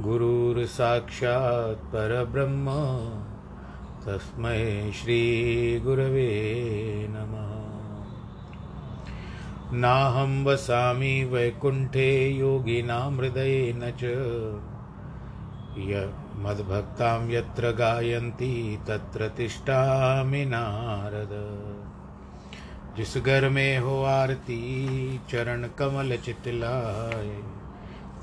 गुरुर्साक्षात् परब्रह्म। तस्मै श्रीगुरवे नमः। नाहं वसामि वैकुण्ठे योगिनां हृदयेन च। य मद्भक्तां यत्र गायन्ति तत्र तिष्ठामि नारद। जिस घर में हो आरती, चरण कमल चितलाए।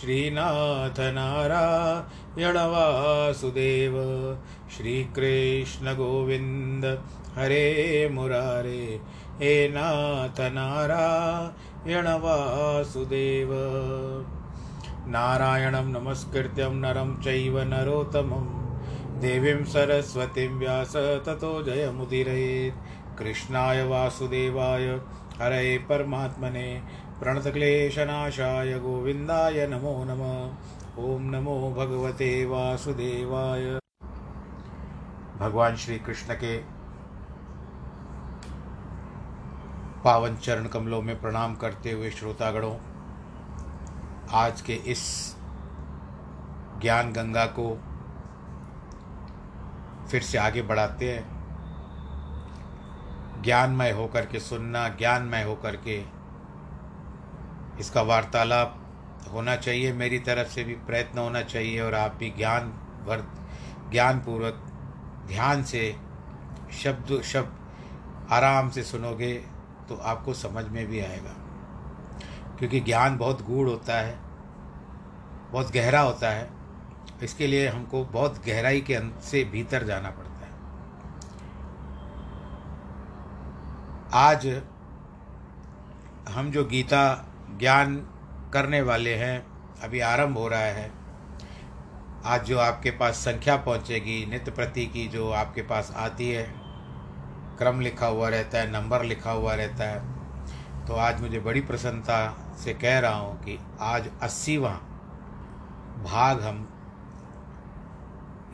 श्रीनाथ नारायण वासुदेव श्रीकृष्ण गोविन्द हरे मुरारे, हे नाथ नारायण वासुदेव नारायणं नमस्कृत्यं नरं चैव नरोत्तमं, देवीं सरस्वतीं व्यास ततो जयमुदीरयेत्। कृष्णाय वासुदेवाय हरे परमात्मने प्रणतक्लेशनाशाय गोविन्दाय नमो नमः। ॐ नमो भगवते वासुदेवाय। भगवान श्री कृष्ण के पावन चरण कमलों में प्रणाम करते हुए श्रोतागणों, आज के इस ज्ञान गंगा को फिर से आगे बढ़ाते हैं। ज्ञानमय होकर के सुनना, ज्ञानमय होकर के इसका वार्तालाप होना चाहिए, मेरी तरफ़ से भी प्रयत्न होना चाहिए और आप भी ज्ञान भर ज्ञानपूर्वक ध्यान से शब्द शब्द आराम से सुनोगे तो आपको समझ में भी आएगा। क्योंकि ज्ञान बहुत गूढ़ होता है, बहुत गहरा होता है। इसके लिए हमको बहुत गहराई के अंत से भीतर जाना पड़ता है। आज हम जो गीता ज्ञान करने वाले हैं, अभी आरंभ हो रहा है। आज जो आपके पास संख्या पहुंचेगी, नित्य प्रति की जो आपके पास आती है, क्रम लिखा हुआ रहता है, नंबर लिखा हुआ रहता है तो आज मुझे बड़ी प्रसन्नता से कह रहा हूँ कि आज अस्सीवा भाग हम,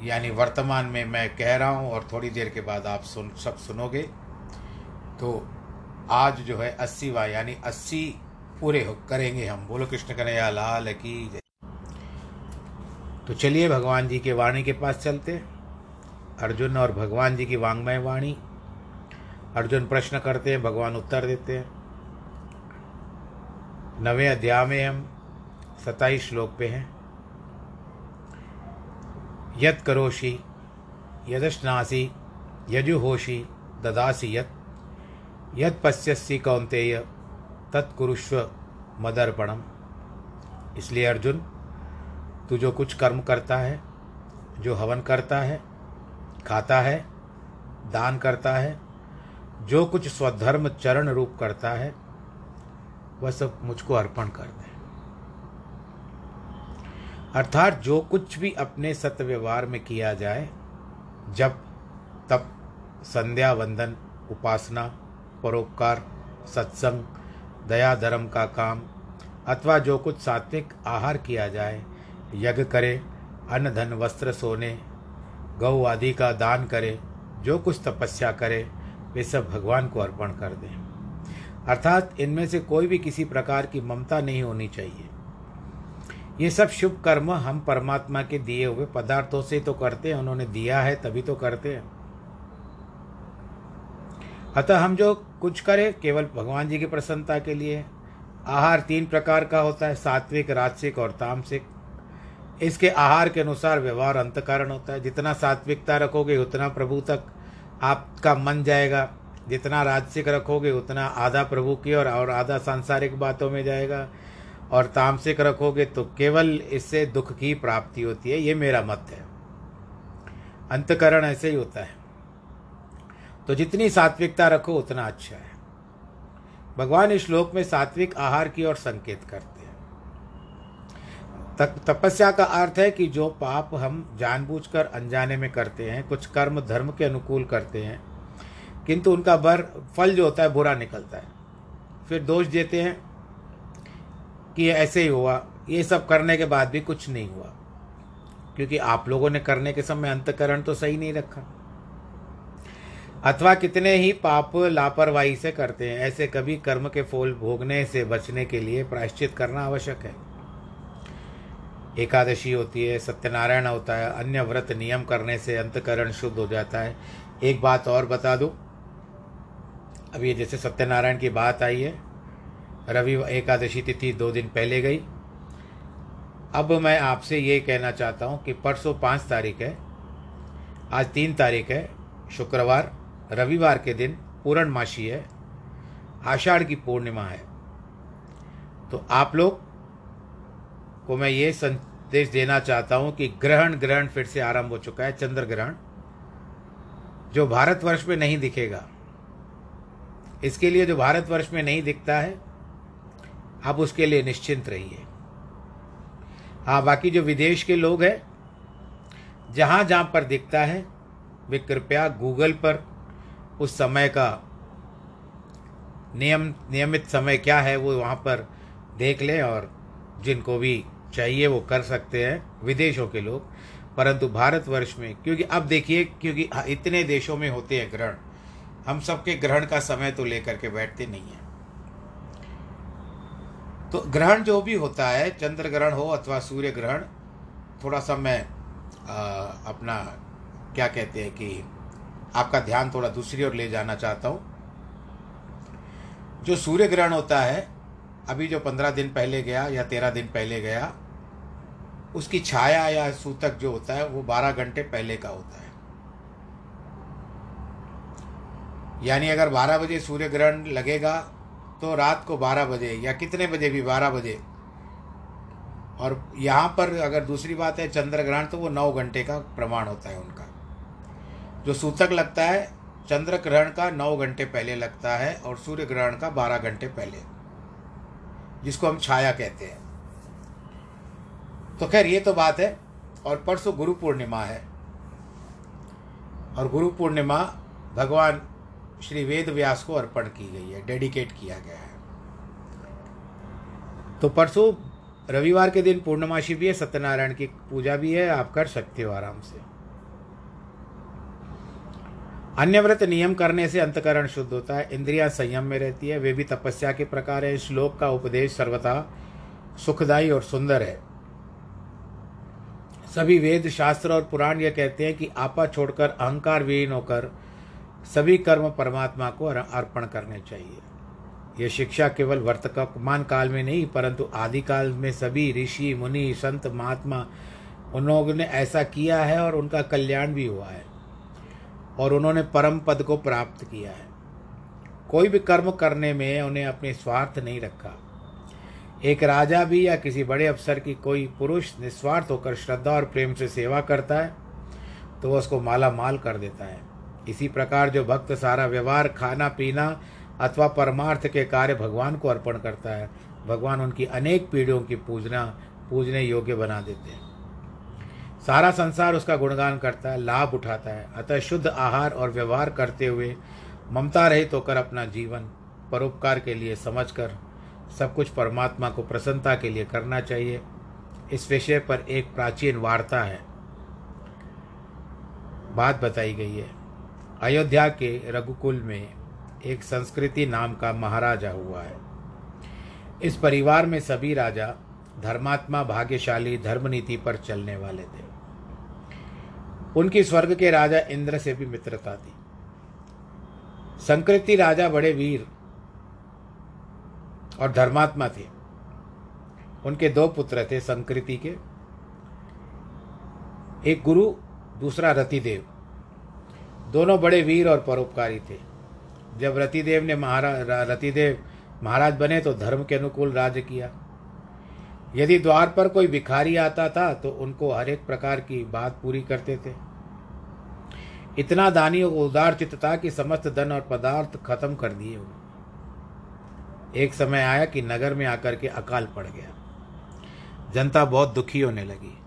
यानी वर्तमान में मैं कह रहा हूँ और थोड़ी देर के बाद आप सुन, सब सुनोगे। तो आज जो है अस्सीवा, यानी अस्सी पूरे करेंगे हम। बोलो कृष्ण कन्हैया, लाल की जय। तो चलिए भगवान जी के वाणी के पास चलते। अर्जुन और भगवान जी की वांग्मय वाणी। अर्जुन प्रश्न करते हैं, भगवान उत्तर देते हैं। नवे अध्याय में हम सताईस श्लोक पे हैं। यद करोषि यदश्नासी यजुहोषि, ददासी यत। यद पश्यसी कौंतेय तत्कुरुष्व मदर्पणम। इसलिए अर्जुन, तू जो कुछ कर्म करता है, जो हवन करता है, खाता है, दान करता है, जो कुछ स्वधर्म चरण रूप करता है, वह सब मुझको अर्पण कर दे। अर्थात जो कुछ भी अपने सत्य व्यवहार में किया जाए जब तब संध्या, वंदन, उपासना, परोपकार, सत्संग दया धर्म का काम अथवा जो कुछ सात्विक आहार किया जाए, यज्ञ करे, अन्न धन वस्त्र सोने, गौ आदि का दान करे, जो कुछ तपस्या करे, वे सब भगवान को अर्पण कर दें। अर्थात इनमें से कोई भी किसी प्रकार की ममता नहीं होनी चाहिए। ये सब शुभ कर्म हम परमात्मा के दिए हुए पदार्थों से तो करते हैं, उन्होंने दिया है तभी तो करते हैं। अतः हम जो कुछ करें केवल भगवान जी की प्रसन्नता के लिए। आहार तीन प्रकार का होता है सात्विक राजसिक और तामसिक। इसके आहार के अनुसार व्यवहार अंतकरण होता है। जितना सात्विकता रखोगे उतना प्रभु तक आपका मन जाएगा। जितना राजसिक रखोगे उतना आधा प्रभु की और, और आधा सांसारिक बातों में जाएगा। और तामसिक रखोगे तो केवल इससे दुख की प्राप्ति होती है। ये मेरा मत है। अंतकरण ऐसे ही होता है। तो जितनी सात्विकता रखो, उतना अच्छा है। भगवान इस श्लोक में सात्विक आहार की ओर संकेत करते हैं। तपस्या का अर्थ है कि जो पाप हम जानबूझकर अनजाने में करते हैं, कुछ कर्म, धर्म के अनुकूल करते हैं, किंतु उनका बर फल जो होता है, बुरा निकलता है। फिर दोष देते हैं कि ऐसे ही हुआ, ये सब करने के बाद भी कुछ नहीं हुआ, क्योंकि आप लोगों ने करने के समय अंतकरण तो सही नहीं रखा। अथवा कितने ही पाप लापरवाही से करते हैं, ऐसे कभी कर्म के फूल भोगने से बचने के लिए प्रायश्चित करना आवश्यक है। एकादशी होती है, सत्यनारायण होता है, अन्य व्रत नियम करने से अंतकरण शुद्ध हो जाता है। एक बात और बता दूँ। अब ये जैसे सत्यनारायण की बात आई है, रवि एकादशी तिथि दो दिन पहले गई। अब मैं आपसे ये कहना चाहता हूँ कि परसों पाँच तारीख है, आज तीन तारीख है, शुक्रवार। रविवार के दिन पूर्णमासी है, आषाढ़ की पूर्णिमा है। तो आप लोग को मैं ये संदेश देना चाहता हूँ कि ग्रहण ग्रहण फिर से आरंभ हो चुका है, चंद्र ग्रहण। जो भारतवर्ष में नहीं दिखेगा, इसके लिए जो भारतवर्ष में नहीं दिखता है, आप उसके लिए निश्चिंत रहिए। हाँ बाकी जो विदेश के लोग हैं, जहाँ जहाँ पर दिखता है, वे कृपया गूगल पर उस समय का नियम नियमित समय क्या है वो वहाँ पर देख लें और जिनको भी चाहिए वो कर सकते हैं विदेशों के लोग। परंतु भारतवर्ष में क्योंकि अब देखिए क्योंकि इतने देशों में होते हैं ग्रहण। हम सबके ग्रहण का समय तो लेकर के बैठते नहीं हैं। तो ग्रहण जो भी होता है चंद्र ग्रहण हो अथवा सूर्य ग्रहण थोड़ा सा मैं आ, अपना क्या कहते हैं कि आपका ध्यान थोड़ा दूसरी ओर ले जाना चाहता हूँ। जो सूर्य ग्रहण होता है, अभी जो पंद्रह दिन पहले गया या तेरह दिन पहले गया, उसकी छाया या सूतक जो होता है, वो बारह घंटे पहले का होता है। यानी अगर बारह बजे सूर्य ग्रहण लगेगा तो रात को बारह बजे या कितने बजे भी बारह बजे। और यहाँ पर अगर दूसरी बात है, चंद्र ग्रहण तो वो नौ घंटे का प्रमाण होता है उनका। जो सूतक लगता है, चंद्र ग्रहण का नौ घंटे पहले लगता है और सूर्य ग्रहण का बारह घंटे पहले, जिसको हम छाया कहते हैं। तो खैर, ये तो बात है, और परसों गुरु पूर्णिमा है। और गुरु पूर्णिमा भगवान श्री वेद व्यास को अर्पण की गई है, डेडिकेट किया गया है। तो परसों रविवार के दिन पूर्णमासी भी है, सत्यनारायण की पूजा भी है, आप कर सकते हो आराम से। अन्य व्रत नियम करने से अंतकरण शुद्ध होता है, इंद्रिया संयम में रहती है, वे भी तपस्या के प्रकार है, श्लोक का उपदेश सर्वथा सुखदायी और सुंदर है। सभी वेद शास्त्र और पुराण यह कहते हैं कि आपा छोड़कर अहंकार विहीन होकर सभी कर्म परमात्मा को अर्पण करने चाहिए। यह शिक्षा केवल वर्तमान काल में नहीं, परंतु आदिकाल में सभी ऋषि, मुनि, संत, महात्मा उन लोगों ने ऐसा किया है और उनका कल्याण भी हुआ है। और उन्होंने परम पद को प्राप्त किया है। कोई भी कर्म करने में उन्हें अपने स्वार्थ नहीं रखा। एक राजा भी या किसी बड़े अफसर की कोई पुरुष निस्वार्थ होकर श्रद्धा और प्रेम से सेवा करता है तो वह उसको माला माल कर देता है। इसी प्रकार जो भक्त सारा व्यवहार, खाना, पीना अथवा परमार्थ के कार्य भगवान को अर्पण करता है, भगवान उनकी अनेक पीढ़ियों की पूजना, पूजने योग्य बना देते हैं। सारा संसार उसका गुणगान करता है, लाभ उठाता है। अतः शुद्ध आहार और व्यवहार करते हुए ममता रहित होकर अपना जीवन परोपकार के लिए समझकर सब कुछ परमात्मा को प्रसन्नता के लिए करना चाहिए। इस विषय पर एक प्राचीन वार्ता है। बात बताई गई है। अयोध्या के रघुकुल में एक संस्कृति नाम का महाराजा हुआ है। इस परिवार में सभी राजा धर्मात्मा भाग्यशाली धर्मनीति पर चलने वाले थे। उनकी स्वर्ग के राजा इंद्र से भी मित्रता थी। संकृति राजा बड़े वीर और धर्मात्मा थे। उनके दो पुत्र थे संकृति के, एक गुरु, दूसरा रतिदेव। दोनों बड़े वीर और परोपकारी थे। जब रतिदेव ने महाराज रतिदेव महाराज बने तो धर्म के अनुकूल राज्य किया। यदि द्वार पर कोई भिखारी आता था तो उनको हर एक प्रकार की बात पूरी करते थे। इतना दानियों को उदार चित्त था कि समस्त धन और पदार्थ खत्म कर दिए हुए। एक समय आया कि नगर में आकर के अकाल पड़ गया। जनता बहुत दुखी होने लगी।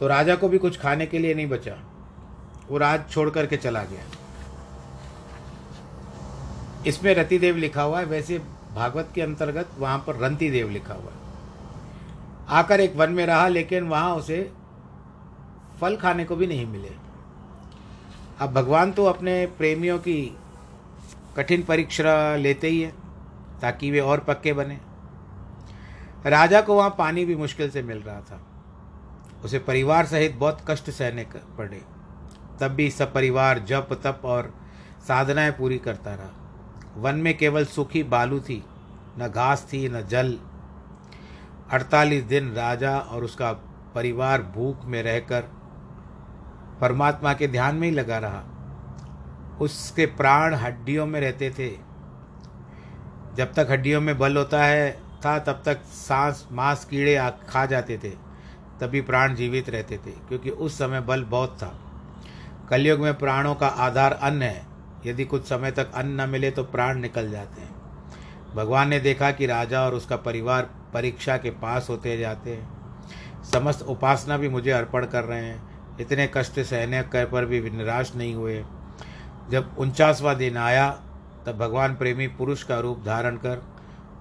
तो राजा को भी कुछ खाने के लिए नहीं बचा। वो राज छोड़ करके चला गया। इसमें रतिदेव लिखा हुआ है, वैसे भागवत के अंतर्गत वहाँ पर रंती देव लिखा हुआ है। आकर एक वन में रहा, लेकिन वहाँ उसे फल खाने को भी नहीं मिले। अब भगवान तो अपने प्रेमियों की कठिन परीक्षा लेते ही है, ताकि वे और पक्के बने। राजा को वहाँ पानी भी मुश्किल से मिल रहा था। उसे परिवार सहित बहुत कष्ट सहने पड़े। तब भी सब परिवार जप, तप और साधनाएँ पूरी करता रहा। वन में केवल सूखी बालू थी, न घास थी, न जल अड़तालीस दिन राजा और उसका परिवार भूख में रहकर परमात्मा के ध्यान में ही लगा रहा। उसके प्राण हड्डियों में रहते थे। जब तक हड्डियों में बल होता है था, तब तक सांस, मांस, कीड़े खा जाते थे। तभी प्राण जीवित रहते थे, क्योंकि उस समय बल बहुत था। कलयुग में प्राणों का आधार अन्न है। यदि कुछ समय तक अन्न न मिले तो प्राण निकल जाते हैं। भगवान ने देखा कि राजा और उसका परिवार परीक्षा के पास होते जाते हैं। समस्त उपासना भी मुझे अर्पण कर रहे हैं। इतने कष्ट सहने कर पर भी निराश नहीं हुए। जब उनचासवा दिन आया, तब भगवान प्रेमी पुरुष का रूप धारण कर,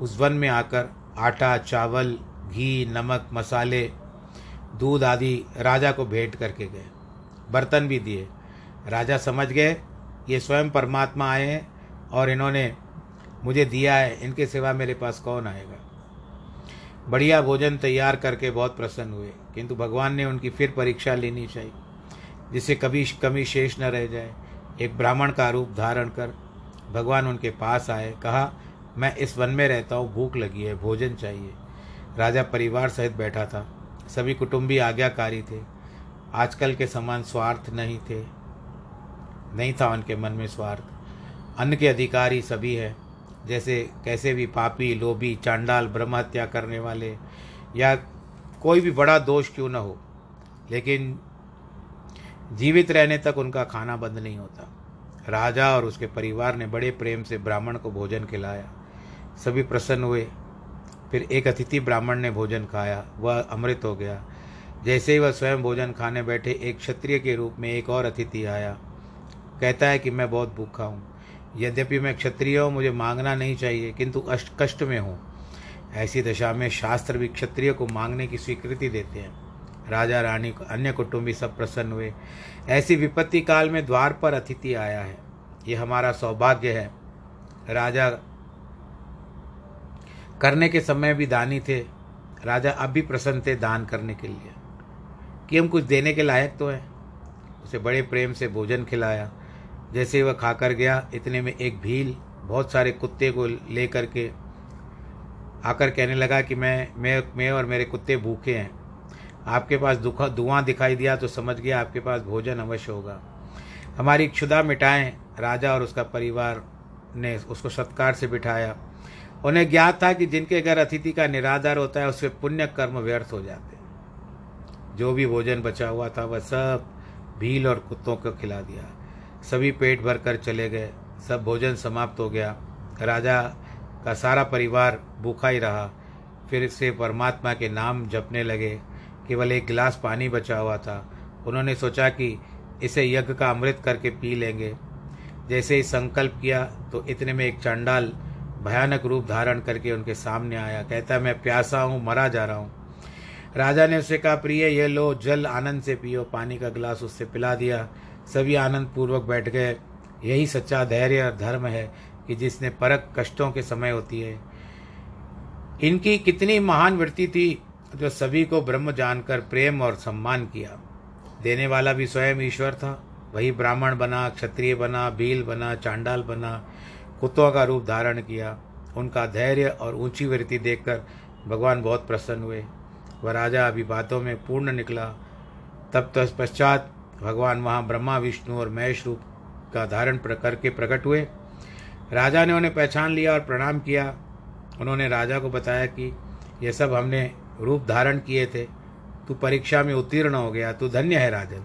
उस वन में आकर आटा, चावल, घी, नमक, मसाले, दूध आदि राजा को भेंट करके गए। बर्तन भी दिए। राजा समझ गए, ये स्वयं परमात्मा आए हैं और इन्होंने मुझे दिया है। इनके सिवा मेरे पास कौन आएगा? बढ़िया भोजन तैयार करके बहुत प्रसन्न हुए। किंतु भगवान ने उनकी फिर परीक्षा लेनी चाहिए, जिससे कभी कमी शेष न रह जाए। एक ब्राह्मण का रूप धारण कर भगवान उनके पास आए, कहा, मैं इस वन में रहता हूँ, भूख लगी है, भोजन चाहिए। राजा परिवार सहित बैठा था। सभी कुटुंबी आज्ञाकारी थे। आजकल के समान स्वार्थ नहीं थे। नहीं था उनके मन में स्वार्थ। अन्न के अधिकारी सभी हैं। जैसे कैसे भी पापी, लोभी, चांडाल, ब्रह्म हत्या करने वाले, या कोई भी बड़ा दोष क्यों न हो, लेकिन जीवित रहने तक उनका खाना बंद नहीं होता। राजा और उसके परिवार ने बड़े प्रेम से ब्राह्मण को भोजन खिलाया। सभी प्रसन्न हुए। फिर एक अतिथि ब्राह्मण ने भोजन खाया। वह अमृत हो गया। जैसे ही वह स्वयं भोजन खाने बैठे, एक क्षत्रिय के रूप में एक और अतिथि आया। कहता है कि मैं बहुत भूखा हूँ। यद्यपि मैं क्षत्रिय हूँ, मुझे मांगना नहीं चाहिए, किंतु अष्ट कष्ट में हूँ। ऐसी दशा में शास्त्र भी क्षत्रिय को मांगने की स्वीकृति देते हैं। राजा, रानी, अन्य कुटुंबी सब प्रसन्न हुए। ऐसी विपत्ति काल में द्वार पर अतिथि आया है। ये हमारा सौभाग्य है। राजा करने के समय भी दानी थे। राजा अब भी प्रसन्न थे दान करने के लिए। कि हम कुछ देने के लायक तो हैं? उसे बड़े प्रेम से भोजन खिलाया। जैसे वह खाकर गया, इतने में एक भील, बहुत सारे कुत्ते को ले करके आकर कहने लगा कि मैं मैं मैं और मेरे कुत्ते भूखे हैं। आपके पास दुखा धुआँ दिखाई दिया तो समझ गया आपके पास भोजन अवश्य होगा। हमारी क्षुदा मिटाएँ, राजा और उसका परिवार ने उसको सत्कार से बिठाया। उन्हें ज्ञात था कि जिनके घर अतिथि का निराधार होता है उससे पुण्य कर्म व्यर्थ हो जाते जो भी भोजन बचा हुआ था, वह सब भील और कुत्तों को खिला दिया। सभी पेट भर कर चले गए। सब भोजन समाप्त हो गया। राजा का सारा परिवार भूखा ही रहा। फिर से परमात्मा के नाम जपने लगे। केवल एक गिलास पानी बचा हुआ था। उन्होंने सोचा कि इसे यज्ञ का अमृत करके पी लेंगे। जैसे ही संकल्प किया तो इतने में एक चंडाल भयानक रूप धारण करके उनके सामने आया। कहता, मैं प्यासा हूँ, मरा जा रहा हूँ। राजा ने उससे कहा, प्रिय, ये लो, जल आनंद से पियो। पानी का गिलास उससे पिला दिया। सभी आनंद पूर्वक बैठ गए। यही सच्चा धैर्य और धर्म है कि जिसने परक कष्टों के समय होती है। इनकी कितनी महान वृत्ति थी जो सभी को ब्रह्म जानकर प्रेम और सम्मान किया। देने वाला भी स्वयं ईश्वर था। वही ब्राह्मण बना, क्षत्रिय बना भील बना, चांडाल बना, कुत्तों का रूप धारण किया। उनका धैर्य और ऊँची वृत्ति देखकर भगवान बहुत प्रसन्न हुए। वह राजा अभी बातों में पूर्ण निकला। तब तत्पश्चात भगवान वहाँ ब्रह्मा, विष्णु और महेश रूप का धारण करके प्रकट हुए। राजा ने उन्हें पहचान लिया और प्रणाम किया। उन्होंने राजा को बताया कि यह सब हमने रूप धारण किए थे। तू परीक्षा में उत्तीर्ण हो गया, तू धन्य है राजन।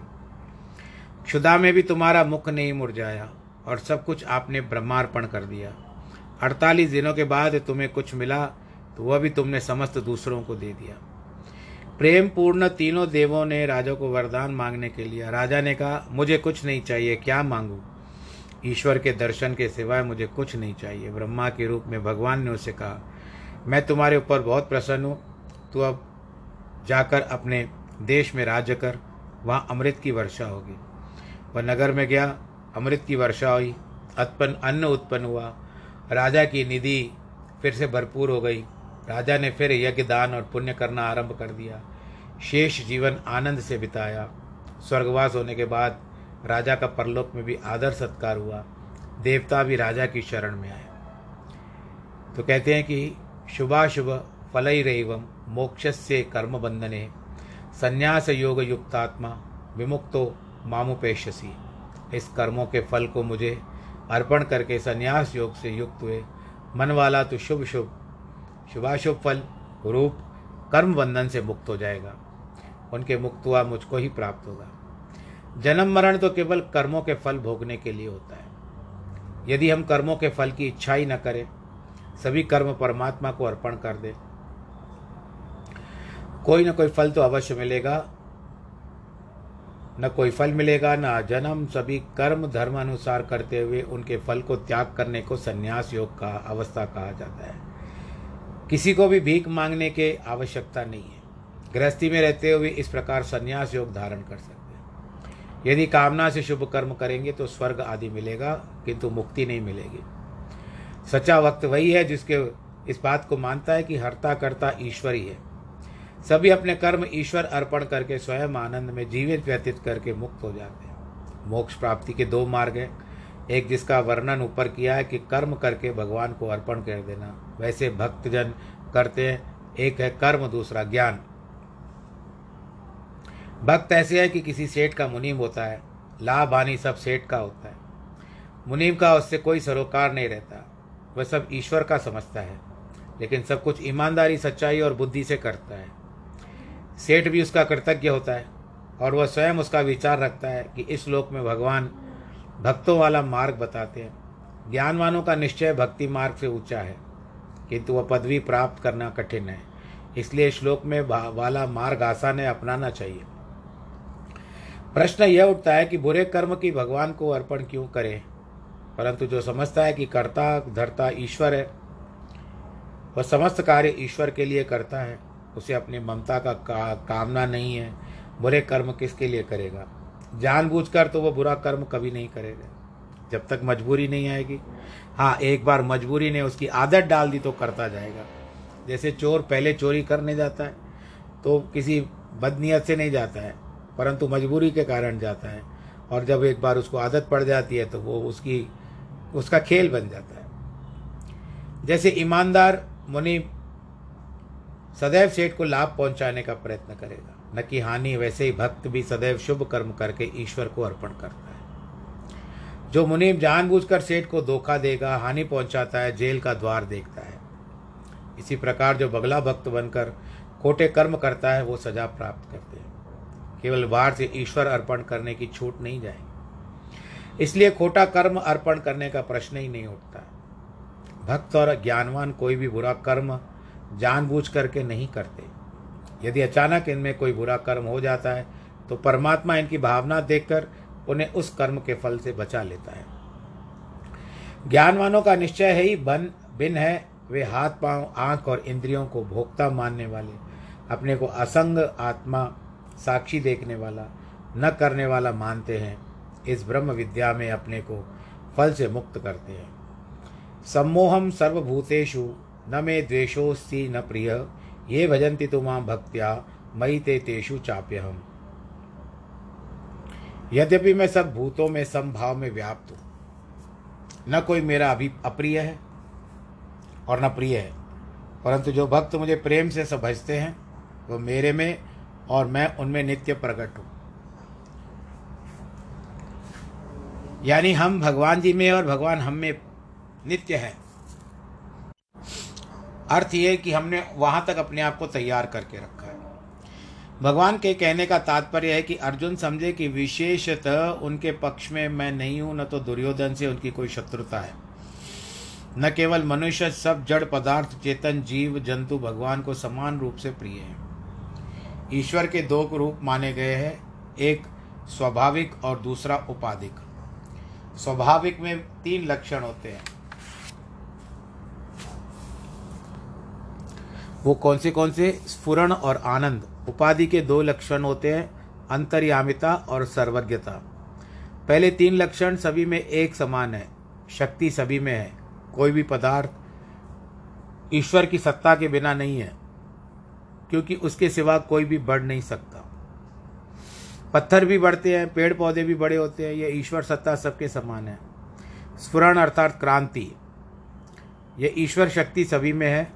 क्षुदा में भी तुम्हारा मुख नहीं मुरझाया और सब कुछ आपने ब्रह्मार्पण कर दिया। अड़तालीस दिनों के बाद तुम्हें कुछ मिला तो वह भी तुमने समस्त दूसरों को दे दिया। प्रेम पूर्ण तीनों देवों ने राजा को वरदान मांगने के लिए राजा ने कहा, मुझे कुछ नहीं चाहिए, क्या मांगू? ईश्वर के दर्शन के सिवाय मुझे कुछ नहीं चाहिए। ब्रह्मा के रूप में भगवान ने उसे कहा, मैं तुम्हारे ऊपर बहुत प्रसन्न हूँ। तू अब जाकर अपने देश में राज्य कर, वहाँ अमृत की वर्षा होगी। वह नगर में गया, अमृत की वर्षा हुई उत्पन्न अन्न उत्पन्न हुआ। राजा की निधि फिर से भरपूर हो गई। राजा ने फिर यज्ञ दान और पुण्य करना आरंभ कर दिया। शेष जीवन आनंद से बिताया। स्वर्गवास होने के बाद राजा का परलोक में भी आदर सत्कार हुआ। देवता भी राजा की शरण में आए। तो कहते हैं कि शुभाशुभ फलैरवम मोक्ष से कर्म बंधने, संन्यास योग युक्तात्मा विमुक्तो मामुपेशसी इस कर्मों के फल को मुझे अर्पण करके संन्यास योग से युक्त हुए। मन वाला तो शुभ शुभ शुभाशुभ फल रूप कर्म बंधन से मुक्त हो जाएगा। उनके मुक्त हुआ मुझको ही प्राप्त होगा। जन्म मरण तो केवल कर्मों के फल भोगने के लिए होता है। यदि हम कर्मों के फल की इच्छा ही न करें, सभी कर्म परमात्मा को अर्पण कर दे। कोई ना कोई फल तो अवश्य मिलेगा। न कोई फल मिलेगा, न जन्म। सभी कर्म धर्म अनुसार करते हुए उनके फल को त्याग करने को संन्यास योग का अवस्था कहा जाता है। किसी को भी भीख मांगने की आवश्यकता नहीं है। गृहस्थी में रहते हुए इस प्रकार संन्यास योग धारण कर सकते हैं। यदि कामना से शुभ कर्म करेंगे तो स्वर्ग आदि मिलेगा, किंतु मुक्ति नहीं मिलेगी। सच्चा वक्त वही है जिसके इस बात को मानता है कि हरता करता ईश्वर ही। है सभी अपने कर्म ईश्वर अर्पण करके स्वयं आनंद में जीवित व्यतीत करके मुक्त हो जाते हैं। मोक्ष प्राप्ति के दो मार्ग हैं एक जिसका वर्णन ऊपर किया है कि कर्म करके भगवान को अर्पण कर देना। वैसे भक्तजन करते हैं, एक है कर्म, दूसरा ज्ञान। भक्त ऐसे है कि किसी सेठ का मुनीम होता है लाभ हानि सब सेठ का होता है। मुनीम का उससे कोई सरोकार नहीं रहता, वह सब ईश्वर का समझता है, लेकिन सब कुछ ईमानदारी, सच्चाई और बुद्धि से करता है। सेठ भी उसका कृतज्ञ होता है, और वह स्वयं उसका विचार रखता है कि इस लोक में भगवान भक्तों वाला मार्ग बताते हैं। ज्ञानवानों का निश्चय भक्ति मार्ग से ऊँचा है किंतु वह पदवी प्राप्त करना कठिन है। इसलिए श्लोक में वाला मार्ग आसान है अपनाना चाहिए। प्रश्न यह उठता है कि बुरे कर्म की भगवान को अर्पण क्यों करें? परंतु जो समझता है कि कर्ता धरता ईश्वर है वह समस्त कार्य ईश्वर के लिए करता है। उसे अपनी ममता का का, कामना नहीं है। बुरे कर्म किसके लिए करेगा? जानबूझकर तो वह बुरा कर्म कभी नहीं करेगा। जब तक मजबूरी नहीं आएगी। हाँ एक बार मजबूरी ने उसकी आदत डाल दी तो करता जाएगा। जैसे चोर पहले चोरी करने जाता है तो किसी बदनीयत से नहीं जाता है, परंतु मजबूरी के कारण जाता है। और जब एक बार उसको आदत पड़ जाती है तो वो उसकी, उसका खेल बन जाता है। जैसे ईमानदार मुनि सदैव सेठ को लाभ पहुँचाने का प्रयत्न करेगा। न कि हानि, वैसे ही भक्त भी सदैव शुभ कर्म करके ईश्वर को अर्पण करता है। जो मुनीम जानबूझकर सेठ को धोखा देगा, हानि पहुंचाता है, जेल का द्वार देखता है। इसी प्रकार जो बगला भक्त बनकर खोटे कर्म करता है, वो सजा प्राप्त करते हैं। केवल बाहर से ईश्वर अर्पण करने की छूट नहीं जाएगी। इसलिए खोटा कर्म अर्पण करने का प्रश्न ही नहीं उठता। भक्त और ज्ञानवान कोई भी बुरा कर्म जानबूझ करके नहीं करते। यदि अचानक इनमें कोई बुरा कर्म हो जाता है तो परमात्मा इनकी भावना देखकर उन्हें उस कर्म के फल से बचा लेता है। ज्ञानवानों का निश्चय है ही बन, बिन है, वे हाथ पाँव, आँख और इंद्रियों को भोक्ता मानने वाले, अपने को असंग आत्मा साक्षी देखने वाला, न करने वाला मानते हैं, इस ब्रह्म विद्या में अपने को फल से मुक्त करते हैं। सम्मोहम सर्वभूतेषु, न मे द्वेषोस्ति न प्रिय ये भजन्ति तो माँ भक्त्या मई ते तेषु चाप्य हम यद्यपि मैं सब भूतों में समभाव में व्याप्त हूँ, न कोई मेरा अभी अप्रिय है और न प्रिय है, परंतु जो भक्त मुझे प्रेम से समझते हैं, वो मेरे में और मैं उनमें नित्य प्रकट हूँ। यानी हम भगवान जी में और भगवान हम में नित्य है। अर्थ ये कि हमने वहाँ तक अपने आप को तैयार करके रखा है। भगवान के कहने का तात्पर्य है कि अर्जुन समझे कि विशेषतः उनके पक्ष में मैं नहीं हूँ, न तो दुर्योधन से उनकी कोई शत्रुता है। न केवल मनुष्य, सब जड़ पदार्थ, चेतन, जीव, जंतु भगवान को समान रूप से प्रिय है। ईश्वर के दो रूप माने गए हैं, एक स्वाभाविक और दूसरा उपाधिक। स्वाभाविक में तीन लक्षण होते हैं। वो कौन से? कौन से स्फुरण और आनंद। उपाधि के दो लक्षण होते हैं, अंतर्यामिता और सर्वज्ञता। पहले तीन लक्षण सभी में एक समान है। शक्ति सभी में है। कोई भी पदार्थ ईश्वर की सत्ता के बिना नहीं है, क्योंकि उसके सिवा कोई भी बढ़ नहीं सकता। पत्थर भी बढ़ते हैं पेड़ पौधे भी बड़े होते हैं यह ईश्वर सत्ता सबके समान है। स्फुरण अर्थात क्रांति। यह ईश्वर शक्ति सभी में है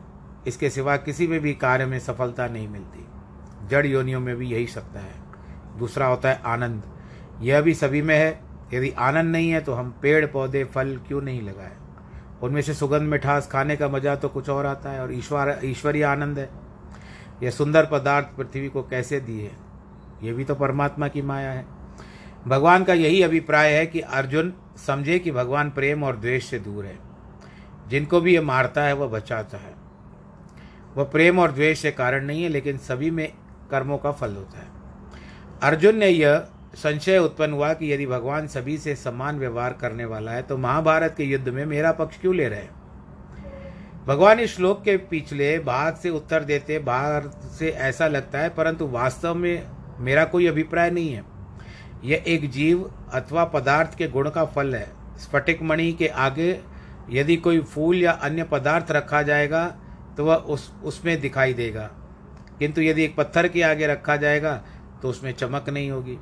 इसके सिवा किसी में भी कार्य में सफलता नहीं मिलती। जड़ योनियों में भी यही सत्ता है। दूसरा होता है आनंद। यह भी सभी में है। यदि आनंद नहीं है तो हम पेड़, पौधे, फल क्यों नहीं लगाए? उनमें से सुगंध, मिठास, खाने का मज़ा तो कुछ और आता है और ईश्वर, ईश्वरीय आनंद है। यह सुंदर पदार्थ पृथ्वी को कैसे दिए ये भी तो परमात्मा की माया है। भगवान का यही अभिप्राय है कि अर्जुन समझे कि भगवान प्रेम और द्वेष से दूर है। जिनको भी ये मारता है, वह बचाता है। वह प्रेम और द्वेष से कारण नहीं है, लेकिन सभी में कर्मों का फल होता है। अर्जुन ने यह संशय उत्पन्न हुआ कि यदि भगवान सभी से समान व्यवहार करने वाला है तो महाभारत के युद्ध में मेरा पक्ष क्यों ले रहे हैं? भगवान इस श्लोक के पिछले भाग से उत्तर देते, बाहर से ऐसा लगता है, परंतु वास्तव में मेरा कोई अभिप्राय नहीं है। यह एक जीव अथवा पदार्थ के गुण का फल है। स्फटिक मणि के आगे यदि कोई फूल या अन्य पदार्थ रखा जाएगा तो वह उस, उसमें दिखाई देगा। किंतु यदि एक पत्थर के आगे रखा जाएगा तो उसमें चमक नहीं होगी।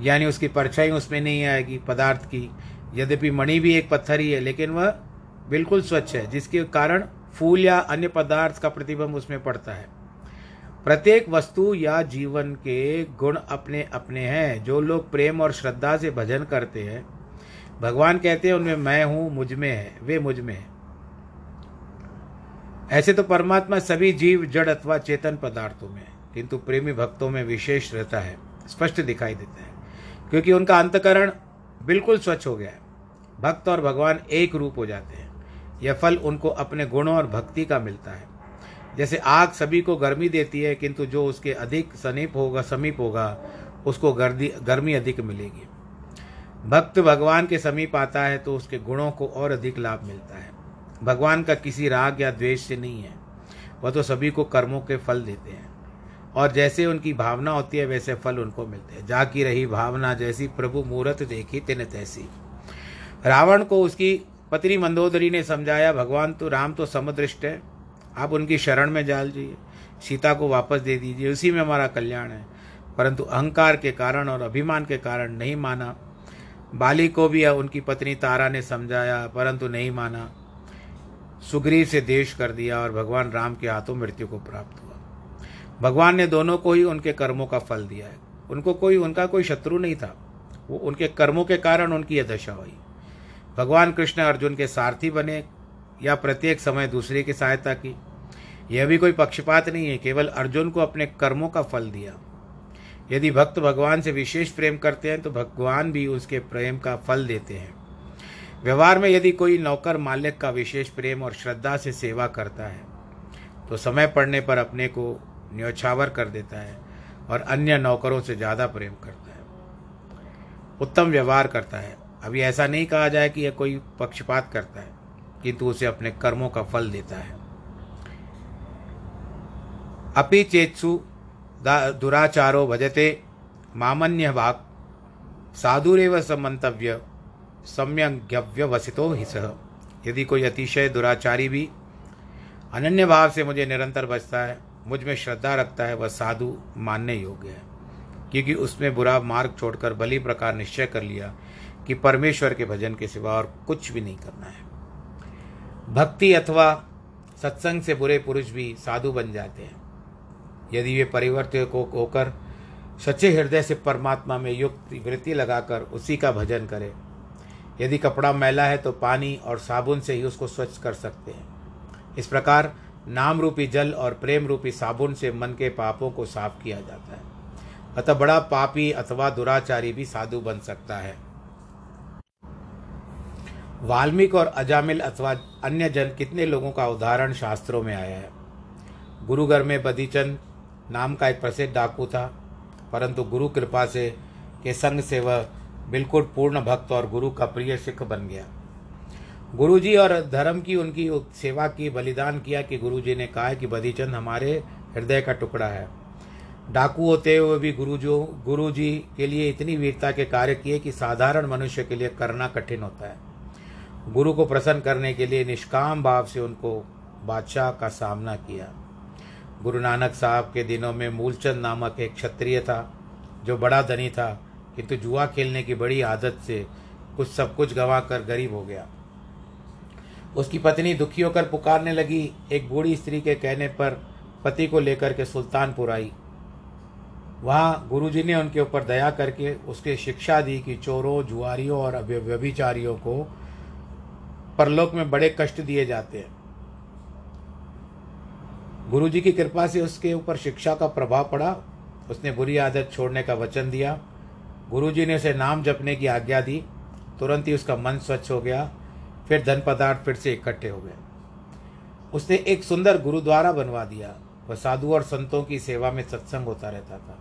यानी उसकी परछाई उसमें नहीं आएगी, पदार्थ की। यद्यपि मणि भी एक पत्थर ही है, लेकिन वह बिल्कुल स्वच्छ है, जिसके कारण फूल या अन्य पदार्थ का प्रतिबिंब उसमें पड़ता है। प्रत्येक वस्तु या जीवन के गुण अपने अपने हैं। जो लोग प्रेम और श्रद्धा से भजन करते हैं, भगवान कहते हैं, उनमें मैं हूँ, मुझमें है। वे मुझमें है। ऐसे तो परमात्मा सभी जीव, जड़ अथवा चेतन पदार्थों में, किंतु प्रेमी भक्तों में विशेष रहता है, स्पष्ट दिखाई देता है। क्योंकि उनका अंतकरण बिल्कुल स्वच्छ हो गया है। भक्त और भगवान एक रूप हो जाते हैं। यह फल उनको अपने गुणों और भक्ति का मिलता है। जैसे आग सभी को गर्मी देती है, किंतु जो उसके अधिक समीप होगा समीप होगा, उसको गर्दी, गर्मी अधिक मिलेगी। भक्त भगवान के समीप आता है तो उसके गुणों को और अधिक लाभ मिलता है। भगवान का किसी राग या द्वेष से नहीं है। वह तो सभी को कर्मों के फल देते हैं। और जैसे उनकी भावना होती है, वैसे फल उनको मिलते हैं। जा की रही भावना जैसी प्रभु मूर्त देखी तिन तैसी। रावण को उसकी पत्नी मंदोदरी ने समझाया, भगवान तो राम तो समदृष्ट है। आप उनकी शरण में जाल जाइए सीता को वापस दे दीजिए। उसी में हमारा कल्याण है। परंतु अहंकार के कारण और अभिमान के कारण नहीं माना। बाली को भी उनकी पत्नी तारा ने समझाया, परंतु नहीं माना। सुग्रीव से देश कर दिया और भगवान राम के हाथों मृत्यु को प्राप्त हुआ। भगवान ने दोनों को ही उनके कर्मों का फल दिया है। उनको कोई, उनका कोई शत्रु नहीं था। वो उनके कर्मों के कारण उनकी यह दशा हुई। भगवान कृष्ण अर्जुन के सारथी बने या प्रत्येक समय दूसरे की सहायता की, यह भी कोई पक्षपात नहीं है। केवल अर्जुन को अपने कर्मों का फल दिया। यदि भक्त भगवान से विशेष प्रेम करते हैं तो भगवान भी उसके प्रेम का फल देते हैं। व्यवहार में यदि कोई नौकर मालिक का विशेष प्रेम और श्रद्धा से सेवा करता है तो समय पड़ने पर अपने को न्यौछावर कर देता है और अन्य नौकरों से ज़्यादा प्रेम करता है। उत्तम व्यवहार करता है। अभी ऐसा नहीं कहा जाए कि यह कोई पक्षपात करता है, किंतु उसे अपने कर्मों का फल देता है। अपि चेत्सु दुराचारो भजते मामन्य भाग साधुरेव समंतव्य सम्यज्ञव्यवसितो ही सह यदि कोई अतिशय दुराचारी भी अनन्य भाव से मुझे निरंतर बचता है, मुझमें श्रद्धा रखता है, वह साधु मानने योग्य है। क्योंकि उसमें बुरा मार्ग छोड़कर बली प्रकार निश्चय कर लिया कि परमेश्वर के भजन के सिवा और कुछ भी नहीं करना है। भक्ति अथवा सत्संग से बुरे पुरुष भी साधु बन जाते हैं। यदि वे परिवर्तित को होकर सच्चे हृदय से परमात्मा में युक्त वृत्ति लगाकर उसी का भजन करें यदि कपड़ा मैला है तो पानी और साबुन से ही उसको स्वच्छ कर सकते हैं। इस प्रकार नाम रूपी जल और प्रेम रूपी साबुन से मन के पापों को साफ़ किया जाता है। अतः बड़ा पापी अथवा दुराचारी भी साधु बन सकता है। वाल्मीकि और अजामिल अथवा अन्य जन कितने लोगों का उदाहरण शास्त्रों में आया है। गुरुघर में बदीचंद नाम का एक प्रसिद्ध डाकू था, परंतु गुरु कृपा से के संग से वह बिल्कुल पूर्ण भक्त और गुरु का प्रिय सिख बन गया। गुरु जी और धर्म की उनकी सेवा की, बलिदान किया कि गुरु जी ने कहा कि बदीचंद हमारे हृदय का टुकड़ा है। डाकू होते हुए भी गुरु जो गुरु जी के लिए इतनी वीरता के कार्य किए कि साधारण मनुष्य के लिए करना कठिन होता है। गुरु को प्रसन्न करने के लिए निष्काम भाव से उनको बादशाह का सामना किया। गुरु नानक साहब के दिनों में मूलचंद नामक एक क्षत्रिय था, जो बड़ा धनी था। किंतु जुआ खेलने की बड़ी आदत से कुछ सब कुछ गंवा कर गरीब हो गया। उसकी पत्नी दुखी होकर पुकारने लगी। एक बूढ़ी स्त्री के कहने पर पति को लेकर के सुल्तानपुर आई। वहाँ गुरुजी ने उनके ऊपर दया करके उसके शिक्षा दी कि चोरों, जुआरियों और व्यभिचारियों को परलोक में बड़े कष्ट दिए जाते हैं। गुरु जी की कृपा से उसके ऊपर शिक्षा का प्रभाव पड़ा। उसने बुरी आदत छोड़ने का वचन दिया। गुरु जी ने उसे नाम जपने की आज्ञा दी। तुरंत ही उसका मन स्वच्छ हो गया, फिर धन पदार्थ फिर से इकट्ठे हो गए। उसने एक सुंदर गुरुद्वारा बनवा दिया। वह साधु और संतों की सेवा में सत्संग होता रहता था।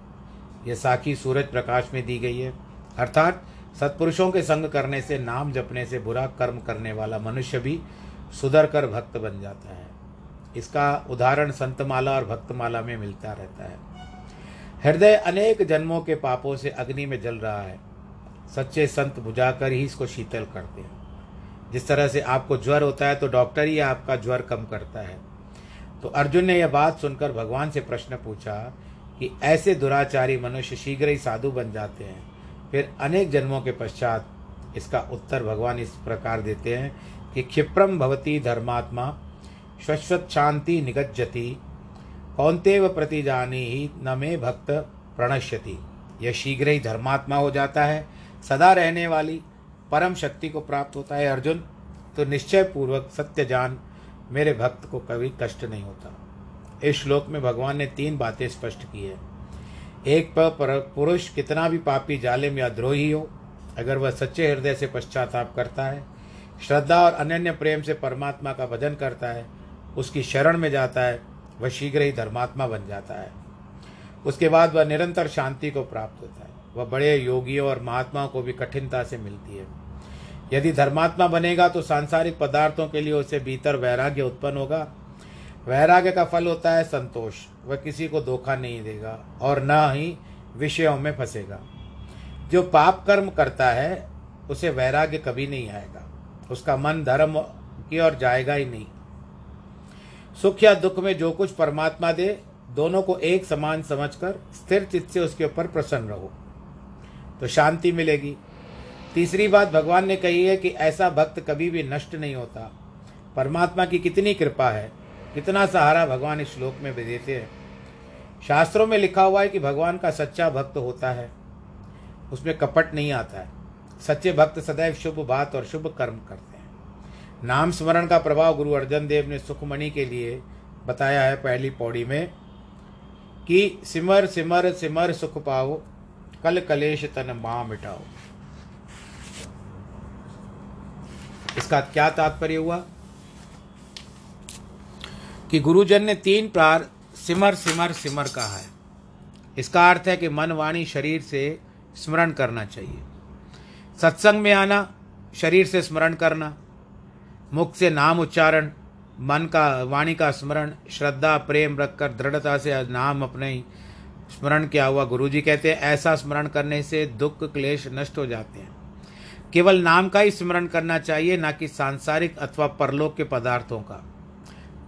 यह साखी सूरज प्रकाश में दी गई है। अर्थात सत्पुरुषों के संग करने से, नाम जपने से बुरा कर्म करने वाला मनुष्य भी सुधर कर भक्त बन जाता है। इसका उदाहरण संतमाला और भक्तमाला में मिलता रहता है। हृदय अनेक जन्मों के पापों से अग्नि में जल रहा है। सच्चे संत बुझाकर ही इसको शीतल करते हैं। जिस तरह से आपको ज्वर होता है तो डॉक्टर ही आपका ज्वर कम करता है। तो अर्जुन ने यह बात सुनकर भगवान से प्रश्न पूछा कि ऐसे दुराचारी मनुष्य शीघ्र ही साधु बन जाते हैं। फिर अनेक जन्मों के पश्चात इसका उत्तर भगवान इस प्रकार देते हैं कि क्षिप्रम भवती धर्मात्मा शश्वत शांति निगज्जति कौनतेव प्रति जानी ही न मे भक्त प्रणश्यति। यह शीघ्र ही धर्मात्मा हो जाता है, सदा रहने वाली परम शक्ति को प्राप्त होता है अर्जुन। तो निश्चय पूर्वक सत्य जान मेरे भक्त को कभी कष्ट नहीं होता। इस श्लोक में भगवान ने तीन बातें स्पष्ट की है। एक पर पुरुष कितना भी पापी जालिम या द्रोही हो, अगर वह सच्चे हृदय से पश्चाताप करता है, श्रद्धा और अनन्य प्रेम से परमात्मा का भजन करता है, उसकी शरण में जाता है वह शीघ्र ही धर्मात्मा बन जाता है। उसके बाद वह निरंतर शांति को प्राप्त होता है। वह बड़े योगियों और महात्माओं को भी कठिनता से मिलती है। यदि धर्मात्मा बनेगा तो सांसारिक पदार्थों के लिए उसे भीतर वैराग्य उत्पन्न होगा। वैराग्य का फल होता है संतोष। वह किसी को धोखा नहीं देगा और न ही विषयों में फंसेगा। जो पाप कर्म करता है, उसे वैराग्य कभी नहीं आएगा। उसका मन धर्म की ओर जाएगा ही नहीं। सुख या दुख में जो कुछ परमात्मा दे, दोनों को एक समान समझकर स्थिर चित्त से उसके ऊपर प्रसन्न रहो। तो शांति मिलेगी। तीसरी बात भगवान ने कही है कि ऐसा भक्त कभी भी नष्ट नहीं होता। परमात्मा की कितनी कृपा है, कितना सहारा भगवान इस श्लोक में देते हैं। शास्त्रों में लिखा हुआ है कि भगवान का सच्चा भक्त होता है। उसमें कपट नहीं आता है। सच्चे भक्त सदैव शुभ बात और शुभ कर्म करते हैं। नाम स्मरण का प्रभाव गुरु अर्जन देव ने सुखमणि के लिए बताया है पहली पौड़ी में कि सिमर सिमर सिमर सुख पाओ, कल कलेश तन माँ मिटाओ। इसका क्या तात्पर्य हुआ? कि गुरुजन ने तीन प्रार सिमर सिमर सिमर कहा है। इसका अर्थ है कि मन, वाणी, शरीर से स्मरण करना चाहिए। सत्संग में आना, शरीर से स्मरण करना। मुख से नाम उच्चारण, मन का, वाणी का स्मरण, श्रद्धा, प्रेम रखकर दृढ़ता से नाम अपने स्मरण किया हुआ गुरु जी कहते हैं, ऐसा स्मरण करने से दुख, क्लेश नष्ट हो जाते हैं। केवल नाम का ही स्मरण करना चाहिए, ना कि सांसारिक अथवा परलोक के पदार्थों का।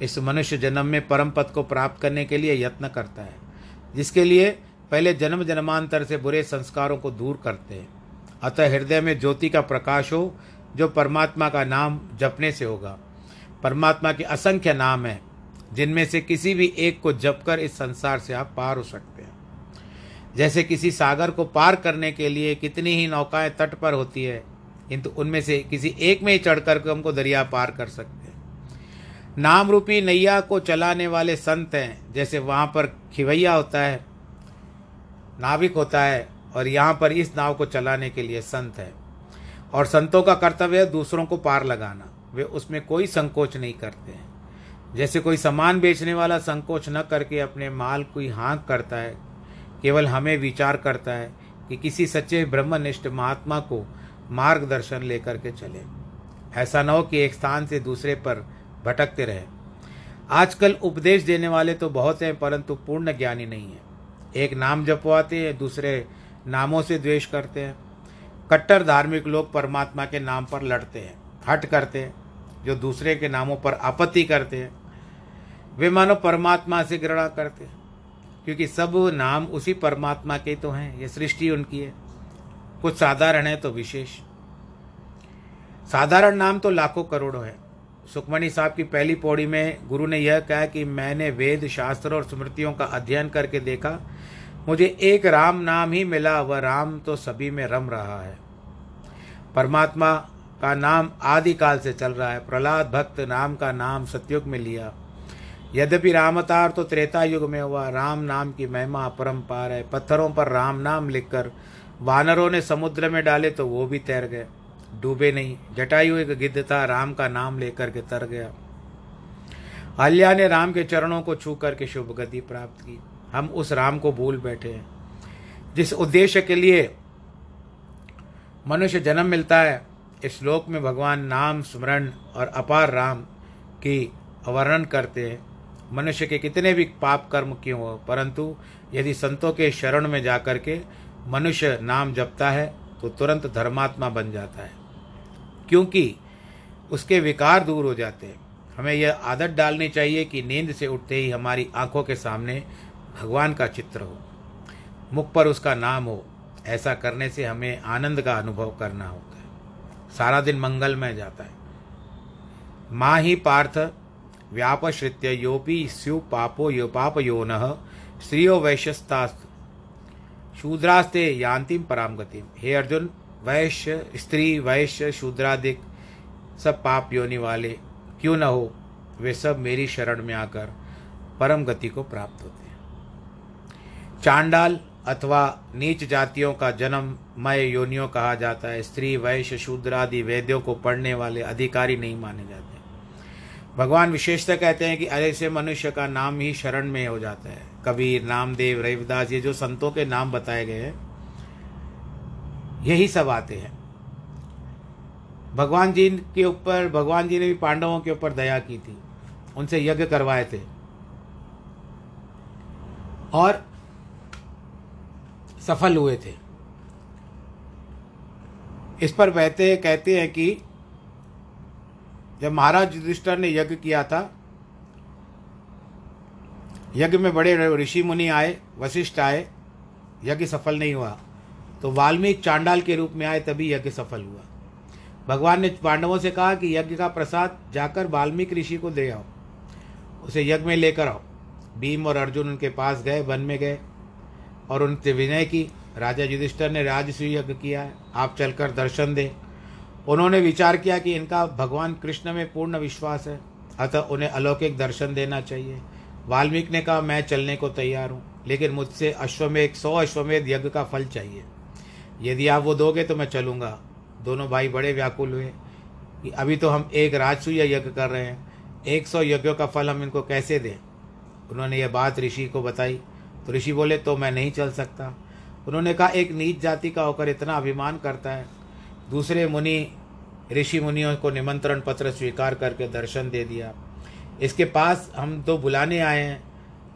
इस मनुष्य जन्म में परम पद को प्राप्त करने के लिए यत्न करता है, जिसके लिए पहले जन्म जन्मांतर से बुरे संस्कारों को दूर करते हैं। अतः हृदय में ज्योति का प्रकाश हो जो परमात्मा का नाम जपने से होगा। परमात्मा के असंख्य नाम हैं, जिनमें से किसी भी एक को जप कर इस संसार से आप पार हो सकते हैं। जैसे किसी सागर को पार करने के लिए कितनी ही नौकाएँ तट पर होती है, किंतु उनमें से किसी एक में ही चढ़ कर हमको दरिया पार कर सकते हैं। नाम रूपी नैया को चलाने वाले संत हैं, जैसे वहाँ पर खिवैया होता है, नाविक होता है, और यहाँ पर इस नाव को चलाने के लिए संत है। और संतों का कर्तव्य है दूसरों को पार लगाना। वे उसमें कोई संकोच नहीं करते हैं। जैसे कोई सामान बेचने वाला संकोच न करके अपने माल कोई हाँक करता है, केवल हमें विचार करता है कि किसी सच्चे ब्रह्मनिष्ठ महात्मा को मार्गदर्शन लेकर के चले। ऐसा न हो कि एक स्थान से दूसरे पर भटकते रहे। आजकल उपदेश देने वाले तो बहुत हैं, परंतु पूर्ण ज्ञानी नहीं है। एक नाम जपवाते हैं, दूसरे नामों से द्वेष करते हैं। कट्टर धार्मिक लोग परमात्मा के नाम पर लड़ते हैं, हट करते हैं, जो दूसरे के नामों पर आपत्ति करते हैं। वे मानो परमात्मा से घृणा करते हैं, क्योंकि सब नाम उसी परमात्मा के तो हैं, ये सृष्टि उनकी है। कुछ साधारण है तो विशेष। साधारण नाम तो लाखों करोड़ों है। सुखमणि साहब की पहली पौड़ी में गुरु ने यह कहा कि मैंने वेद शास्त्र और स्मृतियों का अध्ययन करके देखा मुझे एक राम नाम ही मिला, वह राम तो सभी में रम रहा है। परमात्मा का नाम आदिकाल से चल रहा है। प्रहलाद भक्त नाम का नाम सतयुग में लिया। यद्यपि रामतार तो त्रेता युग में हुआ, राम नाम की महिमा अपरंपार है। पत्थरों पर राम नाम लिखकर वानरों ने समुद्र में डाले तो वो भी तैर गए। डूबे नहीं। जटायु एक गिद्ध था, राम का नाम लेकर के तर गया। अल्या ने राम के चरणों को छू करके शुभ गति प्राप्त की। हम उस राम को भूल बैठे हैं। जिस उद्देश्य के लिए मनुष्य जन्म मिलता है, इस श्लोक में भगवान नाम, स्मरण और अपार राम की वर्णन करते हैं। मनुष्य के कितने भी पाप कर्म क्यों हो, परंतु यदि संतों के शरण में जाकर के मनुष्य नाम जपता है तो तुरंत धर्मात्मा बन जाता है। क्योंकि उसके विकार दूर हो जाते हैं। हमें यह आदत डालनी चाहिए कि नींद से उठते ही हमारी आँखों के सामने भगवान का चित्र हो, मुख पर उसका नाम हो, ऐसा करने से हमें आनंद का अनुभव करना होता है। सारा दिन मंगलमय जाता है। माँ ही पार्थ, व्यापश्रित्य योपी स्यु पापो यो पाप यो न, स्त्रियो वैश्यस्ता शूद्रास्ते यान्तिम पराम गति हे अर्जुन, वैश्य, स्त्री, वैश्य, शूद्रादिक, सब पाप योनि वाले, क्यों न हो, वे सब मेरी शरण में आकर परम गति को प्राप्त होते चांडाल अथवा नीच जातियों का जन्म मय योनियों कहा जाता है। स्त्री, वैश्य, शूद्र आदि वेद्यों को पढ़ने वाले अधिकारी नहीं माने जाते। भगवान विशेषता कहते हैं कि ऐसे मनुष्य का नाम ही शरण में हो जाता है। कबीर, नामदेव, रविदास, ये जो संतों के नाम बताए गए हैं, यही सब आते हैं। भगवान जी के ऊपर, भगवान जी ने भी पांडवों के ऊपर दया की थी। उनसे यज्ञ करवाए थे। और सफल हुए थे। इस पर बहते कहते हैं कि जब महाराज युधिष्ठर ने यज्ञ किया था, यज्ञ में बड़े ऋषि मुनि आए, वशिष्ठ आए, यज्ञ सफल नहीं हुआ। तो वाल्मीकि चांडाल के रूप में आए, तभी यज्ञ सफल हुआ। भगवान ने पांडवों से कहा कि यज्ञ का प्रसाद जाकर वाल्मीकि ऋषि को दे आओ। उसे यज्ञ में लेकर आओ। भीम और अर्जुन उनके पास गए, वन में गए। और उनसे विनय की, राजा युधिष्ठर ने राजस्वी यज्ञ किया है आप चलकर दर्शन दें। उन्होंने विचार किया कि इनका भगवान कृष्ण में पूर्ण विश्वास है, अतः उन्हें अलौकिक दर्शन देना चाहिए। वाल्मीकि ने कहा, मैं चलने को तैयार हूँ, लेकिन मुझसे अश्वमेध, सौ अश्वमेध यज्ञ का फल चाहिए। यदि आप वो दोगे तो मैं चलूँगा। दोनों भाई बड़े व्याकुल हुए कि अभी तो हम एक राजसूय यज्ञ कर रहे हैं, एक सौ यज्ञों का फल हम इनको कैसे दें? उन्होंने यह बात ऋषि को बताई। तो ऋषि बोले तो मैं नहीं चल सकता। उन्होंने कहा, एक नीच जाति का होकर इतना अभिमान करता है। दूसरे मुनि, ऋषि मुनियों को निमंत्रण पत्र स्वीकार करके दर्शन दे दिया। इसके पास हम तो बुलाने आए हैं,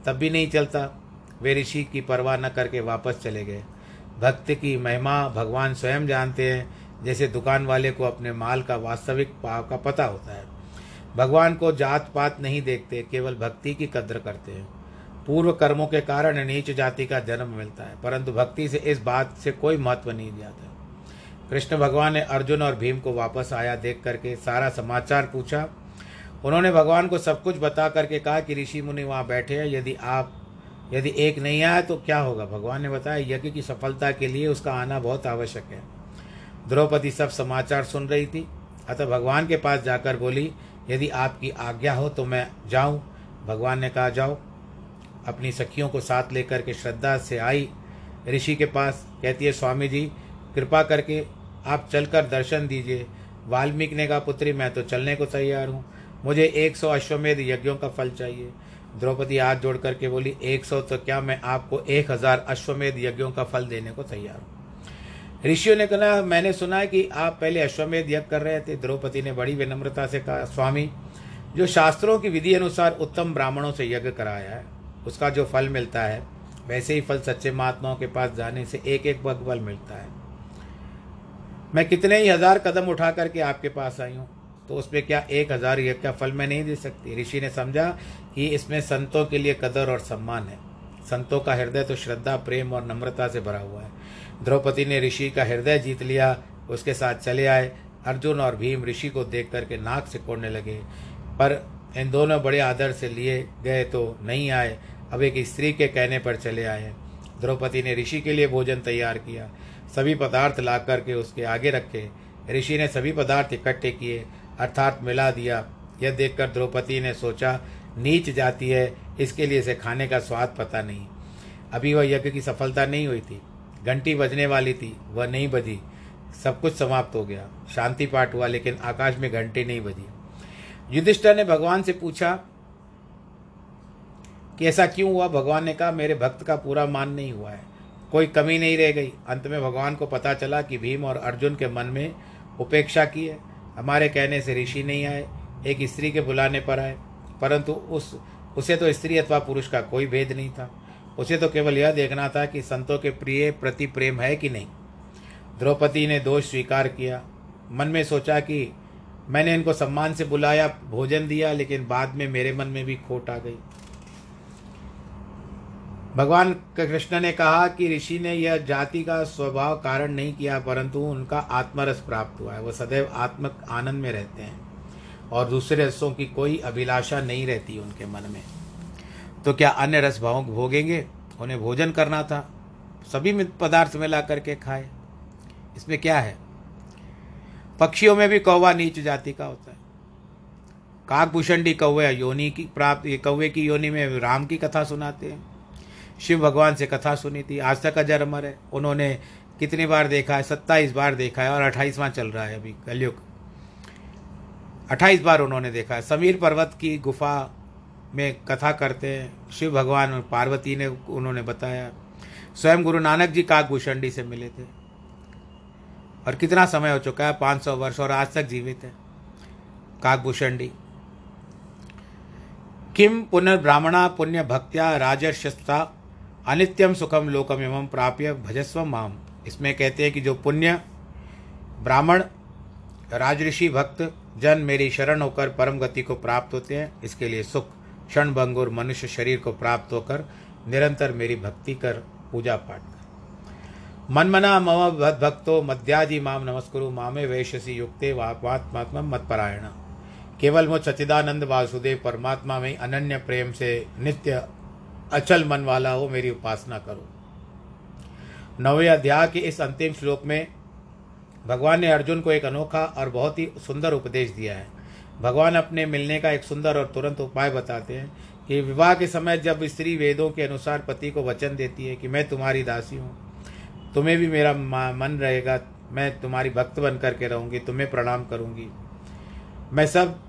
तब भी नहीं चलता। वे ऋषि की परवाह न करके वापस चले गए। भक्त की महिमा भगवान स्वयं जानते हैं, जैसे दुकान वाले को अपने माल का वास्तविक भाव का पता होता है। भगवान को जात पात नहीं देखते, केवल भक्ति की कद्र करते हैं। पूर्व कर्मों के कारण नीच जाति का जन्म मिलता है, परंतु भक्ति से इस बात से कोई महत्व नहीं जाता कृष्ण भगवान ने अर्जुन और भीम को वापस आया देख करके सारा समाचार पूछा। उन्होंने भगवान को सब कुछ बता करके कहा कि ऋषि मुनि वहाँ बैठे हैं, यदि आप, यदि एक नहीं आया तो क्या होगा? भगवान ने बताया, यज्ञ की सफलता के लिए उसका आना बहुत आवश्यक है। द्रौपदी सब समाचार सुन रही थी। अतः भगवान के पास जाकर बोली, यदि आपकी आज्ञा हो तो मैं जाऊँ। भगवान ने कहा, जाओ। अपनी सखियों को साथ लेकर के श्रद्धा से आई। ऋषि के पास कहती है स्वामी जी कृपा करके आप चलकर दर्शन दीजिए। वाल्मीकि ने कहा, पुत्री, मैं तो चलने को तैयार हूँ। मुझे एक सौ अश्वमेध यज्ञों का फल चाहिए। द्रौपदी हाथ जोड़ करके बोली, एक सौ तो क्या मैं आपको एक हज़ार अश्वमेध यज्ञों का फल देने को तैयार हूँ? ऋषियों ने कहा, मैंने सुना है कि आप पहले अश्वमेध यज्ञ कर रहे थे। द्रौपदी ने बड़ी विनम्रता से कहा, स्वामी, जो शास्त्रों की विधि अनुसार उत्तम ब्राह्मणों से यज्ञ कराया है उसका जो फल मिलता है, वैसे ही फल सच्चे महात्माओं के पास जाने से एक एक पग फल मिलता है। मैं कितने ही हज़ार कदम उठा करके आपके पास आई हूँ तो उसमें क्या एक हज़ार यज्ञ फल मैं नहीं दे सकती? ऋषि ने समझा कि इसमें संतों के लिए कदर और सम्मान है। संतों का हृदय तो श्रद्धा, प्रेम और नम्रता से भरा हुआ है। द्रौपदी ने ऋषि का हृदय जीत लिया, उसके साथ चले आए। अर्जुन और भीम ऋषि को देख करके नाक से कोड़ने लगे, पर इन दोनों बड़े आदर से लिए गए तो नहीं आए। अब एक स्त्री के कहने पर चले आए। द्रौपदी ने ऋषि के लिए भोजन तैयार किया। सभी पदार्थ ला करके उसके आगे रखे। ऋषि ने सभी पदार्थ इकट्ठे किए, अर्थात मिला दिया। यह देखकर द्रौपदी ने सोचा, नीच जाती है, इसके लिए इसे खाने का स्वाद पता नहीं। अभी वह यज्ञ की सफलता नहीं हुई थी। घंटी बजने वाली थी, वह नहीं बजी। सब कुछ समाप्त हो गया। शांति पाठ हुआ, लेकिन आकाश में घंटी नहीं बजी। युधिष्ठर ने भगवान से पूछा कि ऐसा क्यों हुआ? भगवान ने कहा, मेरे भक्त का पूरा मान नहीं हुआ है। कोई कमी नहीं रह गई। अंत में भगवान को पता चला कि भीम और अर्जुन के मन में उपेक्षा की है। हमारे कहने से ऋषि नहीं आए, एक स्त्री के बुलाने पर आए। परंतु उस, उसे तो स्त्री अथवा पुरुष का कोई भेद नहीं था। उसे तो केवल यह देखना था कि संतों के प्रिय प्रति प्रेम है कि नहीं। द्रौपदी ने दोष स्वीकार किया। मन में सोचा कि मैंने इनको सम्मान से बुलाया, भोजन दिया, लेकिन बाद में मेरे मन में भी खोट आ गई। भगवान कृष्ण ने कहा कि ऋषि ने यह जाति का स्वभाव कारण नहीं किया, परंतु उनका आत्मरस प्राप्त हुआ है। वह सदैव आत्मक आनंद में रहते हैं और दूसरे रसों की कोई अभिलाषा नहीं रहती उनके मन में। तो क्या अन्य रस भाव भोगेंगे? उन्हें भोजन करना था। सभी पदार्थ मिला करके खाए। इसमें क्या है? पक्षियों में भी कौवा नीच जाति का होता है। काकभूषणी कौवे योनि की प्राप्त कौवे की योनि में राम की कथा सुनाते हैं। शिव भगवान से कथा सुनी थी, आज तक अजर अमर है। उन्होंने कितनी बार देखा है? सत्ताईस बार देखा है और अट्ठाईसवां चल रहा है अभी कलयुग। अट्ठाईस बार उन्होंने देखा है। समीर पर्वत की गुफा में कथा करते हैं। शिव भगवान और पार्वती ने उन्होंने बताया। स्वयं गुरु नानक जी काकभूषणी से मिले थे। और कितना समय हो चुका है? पाँच सौ वर्ष और आज तक जीवित है काकभूषणी किम पुनर्ब्राह्मणा पुण्य भक्त्या राजर्षस्ता अनित्यम सुखम लोकम एवं प्राप्य भजस्व माम। इसमें कहते हैं कि जो पुण्य ब्राह्मण, राजऋषि भक्त, जन मेरी शरण होकर परम गति को प्राप्त होते हैं, इसके लिए सुख, क्षण भंग और मनुष्य शरीर को प्राप्त होकर निरंतर मेरी भक्ति कर पूजा पाठ कर। मन्मना मम भक्तो मध्याजी माम नमस्कुरु, मामे वैश्यसी युक्ते वात्मात्मा मत केवल मुझ सचिदानंद वासुदेव परमात्मा में अनन्य प्रेम से नित्य अचल मन वाला हो, मेरी उपासना करो। नवे अध्याय के इस अंतिम श्लोक में भगवान ने अर्जुन को एक अनोखा और बहुत ही सुंदर उपदेश दिया है। भगवान अपने मिलने का एक सुंदर और तुरंत उपाय बताते हैं कि विवाह के समय जब स्त्री वेदों के अनुसार पति को वचन देती है कि मैं तुम्हारी दासी हूँ, तुम्हें भी मेरा मन रहेगा, मैं तुम्हारी भक्त बन करके रहूँगी, तुम्हें प्रणाम करूँगी। मैं सब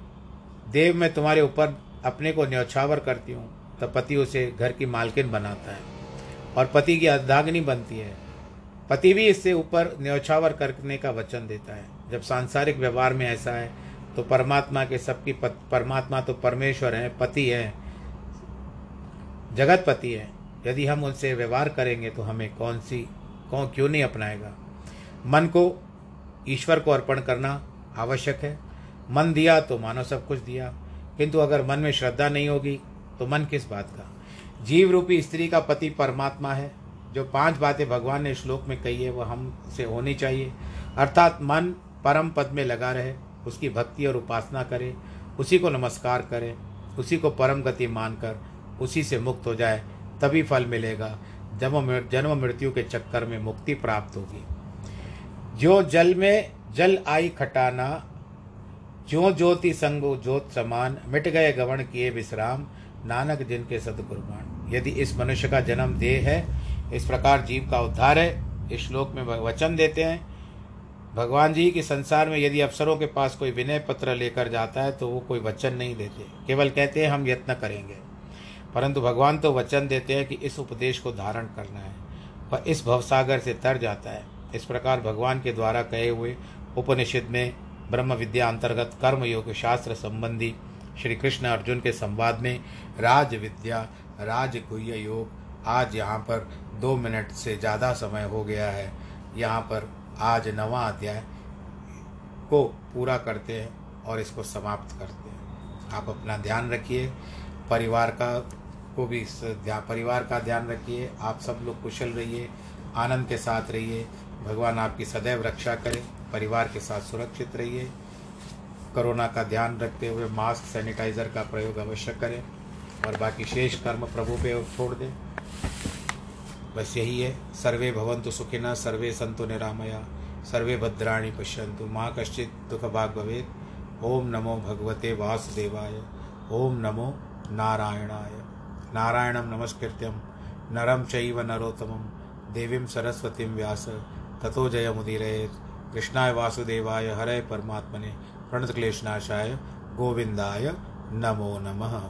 देव मैं तुम्हारे ऊपर अपने को न्यौछावर करती हूँ। तब पति उसे घर की मालकिन बनाता है और पति की अर्धाग्नि बनती है। पति भी इससे ऊपर न्यौछावर करने का वचन देता है। जब सांसारिक व्यवहार में ऐसा है तो परमात्मा के सबकी परमात्मा तो परमेश्वर है, पति है, जगत पति है। यदि हम उनसे व्यवहार करेंगे तो हमें कौन सी, कौन क्यों नहीं अपनाएगा? मन को, ईश्वर को अर्पण करना आवश्यक है। मन दिया तो मानो सब कुछ दिया, किंतु अगर मन में श्रद्धा नहीं होगी तो मन किस बात का? जीव रूपी स्त्री का पति परमात्मा है। जो पाँच बातें भगवान ने श्लोक में कही है वह हमसे होनी चाहिए। अर्थात मन परम पद में लगा रहे, उसकी भक्ति और उपासना करे, उसी को नमस्कार करे, उसी को परम गति मानकर, उसी से मुक्त हो जाए, तभी फल मिलेगा जन्म जन्म मृत्यु के चक्कर में मुक्ति प्राप्त होगी। जो जल में जल आई खटाना जो ज्योति संगो ज्योत समान, मिट गए गवण किए विश्राम नानक जिनके सदकुर्बान यदि इस मनुष्य का जन्म देह है, इस प्रकार जीव का उद्धार है, इस श्लोक में वचन देते हैं, भगवान जी के संसार में यदि अफसरों के पास कोई विनय पत्र लेकर जाता है तो वो कोई वचन नहीं देते। केवल कहते हैं, हम यत्न करेंगे। परंतु भगवान तो वचन देते हैं कि इस उपदेश को धारण करना है वह इस भवसागर से तर जाता है। इस प्रकार भगवान के द्वारा कहे हुए उपनिषद में ब्रह्म विद्या अंतर्गत कर्म योग शास्त्र संबंधी श्री कृष्ण अर्जुन के संवाद में राज विद्या राज राजगुह्य योग आज यहाँ पर दो मिनट से ज़्यादा समय हो गया है। यहाँ पर आज नवा अध्याय को पूरा करते हैं और इसको समाप्त करते हैं। आप अपना ध्यान रखिए, परिवार का, को भी इस परिवार का ध्यान रखिए, आप सब लोग कुशल रहिए, आनंद के साथ रहिए, भगवान आपकी सदैव रक्षा करें, परिवार के साथ सुरक्षित रहिए। कोरोना का ध्यान रखते हुए मास्क, सैनिटाइज़र का प्रयोग अवश्य करें और बाकी शेष कर्म प्रभु पे छोड़ दें। बस यही है। सर्वे भवंतु सुखिना, सर्वे संतु निरामया, सर्वे भद्राणी पश्यंतु माँ कश्चित दुख भाग भवेद ओम नमो भगवते वासुदेवाय। ओम नमो नारायणाय। नारायणं नमस्कृत्यं। नरं चैव नरोत्तमं। देवीं सरस्वतीं व्यास। ततो जयमुदीरयेत्। कृष्णाय वासुदेवाय। हरे परमात्मने। प्रणतक्लेशनाशाय गोविन्दाय नमो नमः।